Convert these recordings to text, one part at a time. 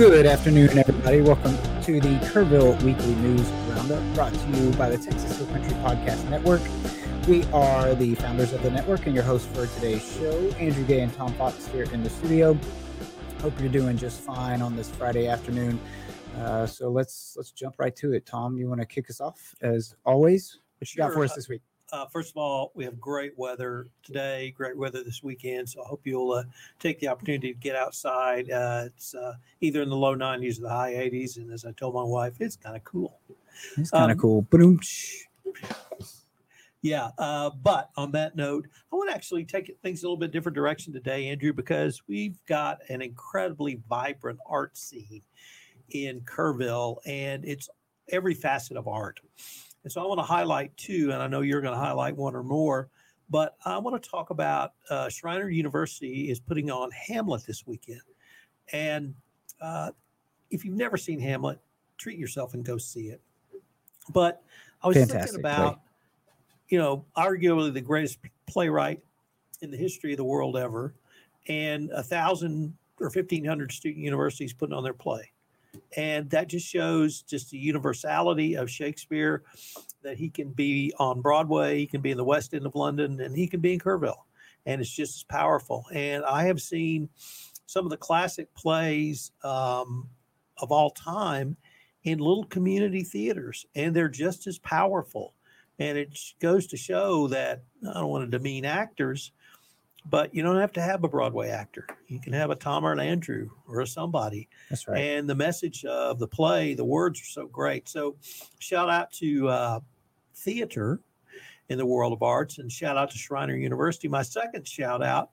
Good afternoon, everybody. Welcome to the Kerrville Weekly News Roundup, brought to you by the Texas Hill Country Podcast Network. We are the founders of the network and your hosts for today's show, Andrew Gay and Tom Fox here in the studio. Hope you're doing just fine on this Friday afternoon. Uh, so let's let's jump right to it. Tom, you want to kick us off as always? What you got Sure. for us this week? Uh, first of all, we have great weather today, great weather this weekend. So I hope you'll uh, take the opportunity to get outside. Uh, it's uh, either in the low 90s or the high 80s. And as I told my wife, it's kind of cool. It's kind of Um, cool. Boom. Yeah. Uh, but on that note, I want to actually take things a little bit different direction today, Andrew, because we've got an incredibly vibrant art scene in Kerrville, and it's every facet of art. And so I want to highlight two, and I know you're going to highlight one or more, but I want to talk about uh, Schreiner University is putting on Hamlet this weekend. And uh, if you've never seen Hamlet, treat yourself and go see it. But I was Fantastic thinking play. about, you know, arguably the greatest playwright in the history of the world ever, and a thousand or fifteen hundred student universities putting on their play, and that just shows just the universality of Shakespeare, that he can be on Broadway, he can be in the West End of London, and he can be in Kerrville, and it's just as powerful. And I have seen some of the classic plays um, of all time in little community theaters, and they're just as powerful. And it goes to show that I don't want to demean actors, but you don't have to have a Broadway actor. You can have a Tom or an Andrew or a somebody. That's right. And the message of the play, the words are so great. So, shout out to uh, theater in the world of arts and shout out to Schreiner University. My second shout out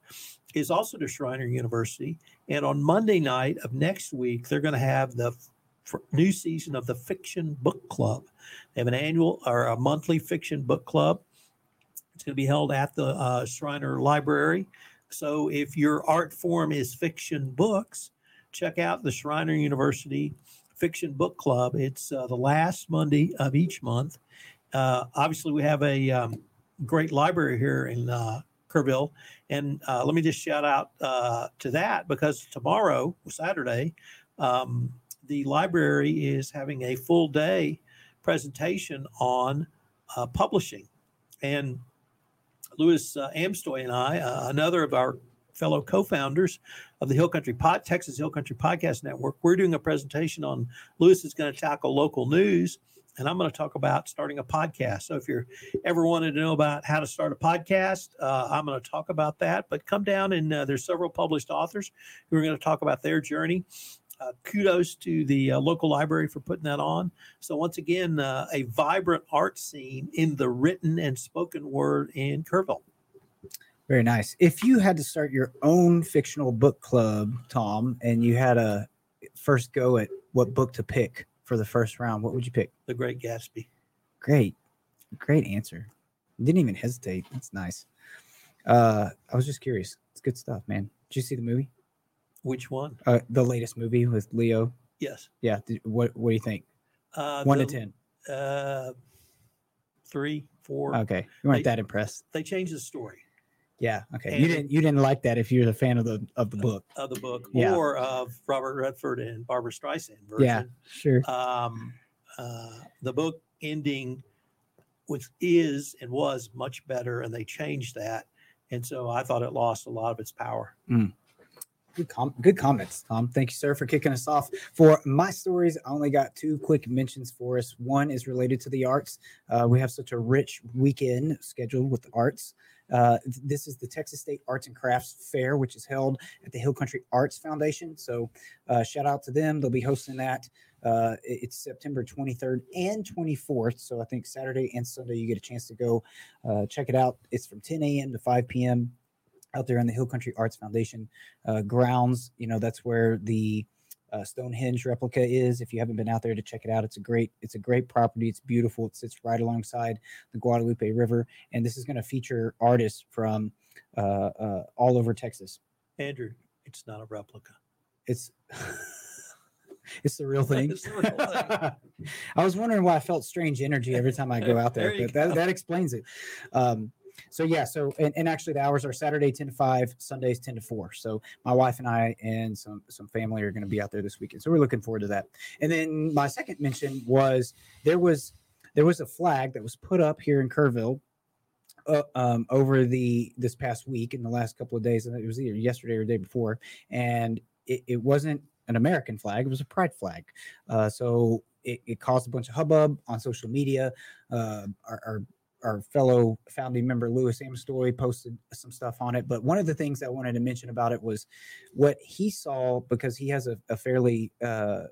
is also to Schreiner University. And on Monday night of next week, they're going to have the new season of the Fiction Book Club. They have an annual or a monthly fiction book club. It's going to be held at the uh, Schreiner Library. So if your art form is fiction books, check out the Schreiner University Fiction Book Club. It's uh, the last Monday of each month. Uh, obviously, we have a um, great library here in uh, Kerrville. And uh, let me just shout out uh, to that because tomorrow, Saturday, um, the library is having a full day presentation on uh, publishing. And Louis uh, Amestoy and I, uh, another of our fellow co-founders of the Hill Country Pod, Texas Hill Country Podcast Network, we're doing a presentation on Louis is going to tackle local news, and I'm going to talk about starting a podcast. So if you're ever wanted to know about how to start a podcast, uh, I'm going to talk about that. But come down and uh, there's several published authors who are going to talk about their journey. Uh, kudos to the uh, local library for putting that on. So once again, uh, a vibrant art scene in the written and spoken word in Kerrville. Very nice. If you had to start your own fictional book club, Tom, and you had a first go at what book to pick for the first round, what would you pick? The Great Gatsby. Great, great answer. Didn't even hesitate. That's nice. Uh, I was just curious. It's good stuff, man. Did you see the movie? Which one? Uh, the latest movie with Leo. Yes. Yeah. What What do you think? Uh, One the- to ten. Uh, three, four. Okay, you weren't they- that impressed. They changed the story Yeah. Okay. You didn't. You didn't like that if you're a fan of the of the book. of the book Yeah. or of Robert Redford and Barbra Streisand version. Yeah. Sure. um, uh, the book ending which is and was much better and they changed that and so i thought it lost a lot of its power Good, com- good comments, Tom. Thank you, sir, for kicking us off. For my stories, I only got two quick mentions for us. One is related to the arts. Uh, we have such a rich weekend scheduled with the arts. Uh, this is the Texas State Arts and Crafts Fair, which is held at the Hill Country Arts Foundation. So, uh, shout out to them. They'll be hosting that. Uh, it's September 23rd and 24th. So, I think Saturday and Sunday you get a chance to go uh, check it out. It's from 10 a.m. to 5 p.m. out there in the Hill Country Arts Foundation uh, grounds. You know, that's where the uh, Stonehenge replica is. If you haven't been out there to check it out, it's a great it's a great property. It's beautiful. It sits right alongside the Guadalupe River, and this is going to feature artists from uh, uh, all over Texas. andrew it's not a replica It's it's the real thing. The real thing. I was wondering why I felt strange energy every time I go out there, There but that, go. that explains it. Um, so yeah, so and, and actually the hours are Saturday ten to five, Sundays ten to four. So my wife and I and some some family are going to be out there this weekend. So we're looking forward to that. And then my second mention was there was there was a flag that was put up here in Kerrville uh, um, over the this past week in the last couple of days. and It was either yesterday or the day before, and it, it wasn't an American flag; it was a pride flag. Uh, so it, it, caused a bunch of hubbub on social media. Uh, our, our our fellow founding member Louis Amestoy posted some stuff on it. But one of the things I wanted to mention about it was what he saw because he has a, a fairly uh,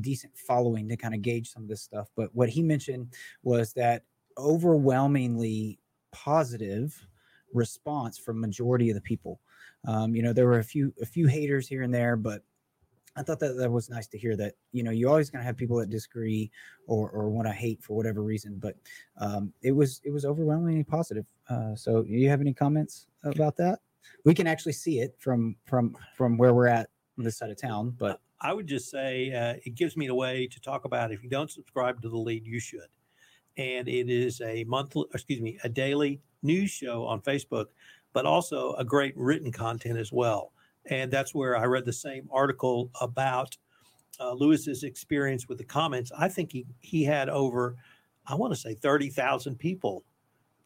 decent following to kind of gauge some of this stuff. But what he mentioned was that overwhelmingly positive response from majority of the people. Um, you know, there were a few a few haters here and there, but I thought that that was nice to hear that, you know, you're always going to have people that disagree or, or want to hate for whatever reason, but um, it was, it was overwhelmingly positive. Uh, so do you have any comments about that? We can actually see it from, from, from where we're at on this side of town, but I would just say uh, it gives me a way to talk about if you don't subscribe to the lead, you should. And it is a monthly, excuse me, a daily news show on Facebook, but also a great written content as well and that's where I read the same article about uh, Louis's experience with the comments. I think he he had over, I want to say thirty thousand people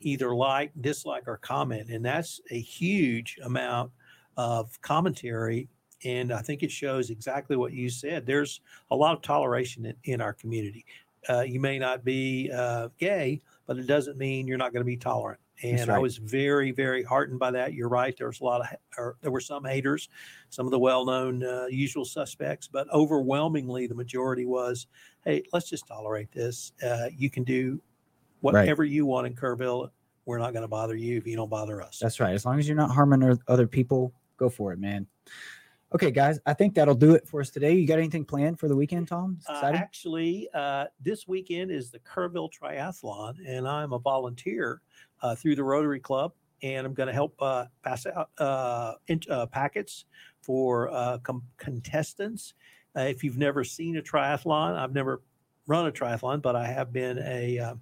either like, dislike, or comment, and that's a huge amount of commentary. And I think it shows exactly what you said. There's a lot of toleration in, in our community. Uh, you may not be uh, gay, but it doesn't mean you're not going to be tolerant and right. I was very, very heartened by that. You're right. There was a lot of, or there were some haters, some of the well-known uh, usual suspects, but overwhelmingly the majority was, "Hey, let's just tolerate this. Uh, you can do whatever right. you want in Kerrville. We're not going to bother you if you don't bother us." That's right. As long as you're not harming other people, go for it, man. Okay, guys, I think that'll do it for us today. You got anything planned for the weekend, Tom? Uh, actually, uh, this weekend is the Kerrville Triathlon, and I'm a volunteer uh, through the Rotary Club, and I'm going to help uh, pass out uh, in, uh, packets for com- contestants. if you've never seen a triathlon, I've never run a triathlon, but I have been a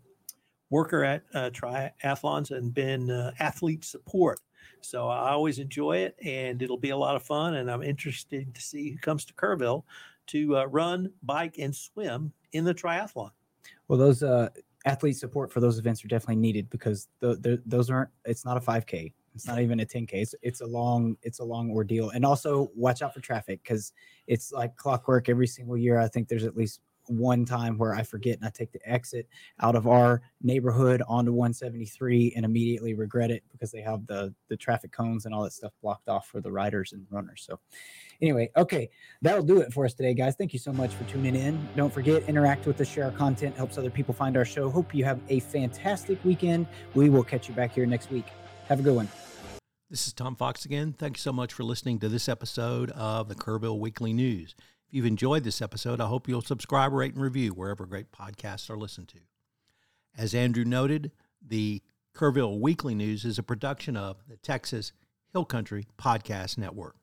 worker at triathlons and been athlete support. So I always enjoy it, and it'll be a lot of fun. And I'm interested to see who comes to Kerrville to uh, run, bike, and swim in the triathlon. Well, those uh, athlete support for those events are definitely needed because the, the, those aren't. It's not a 5K. It's not even a 10K. It's, it's a long it's a long ordeal. And also watch out for traffic because it's like clockwork every single year. I think there's at least one time where I forget and I take the exit out of our neighborhood onto 173 and immediately regret it because they have the the traffic cones and all that stuff blocked off for the riders and runners. So anyway, okay, that'll do it for us today, guys. Thank you so much for tuning in. Don't forget, interact with us, share content, helps other people find our show. Hope you have a fantastic weekend. We will catch you back here next week. Have a good one. This is Tom Fox again. Thank you so much for listening to this episode of the Kerrville Weekly News. If you've enjoyed this episode, I hope you'll subscribe, rate, and review wherever great podcasts are listened to. As Andrew noted, the Kerrville Weekly News is a production of the Texas Hill Country Podcast Network.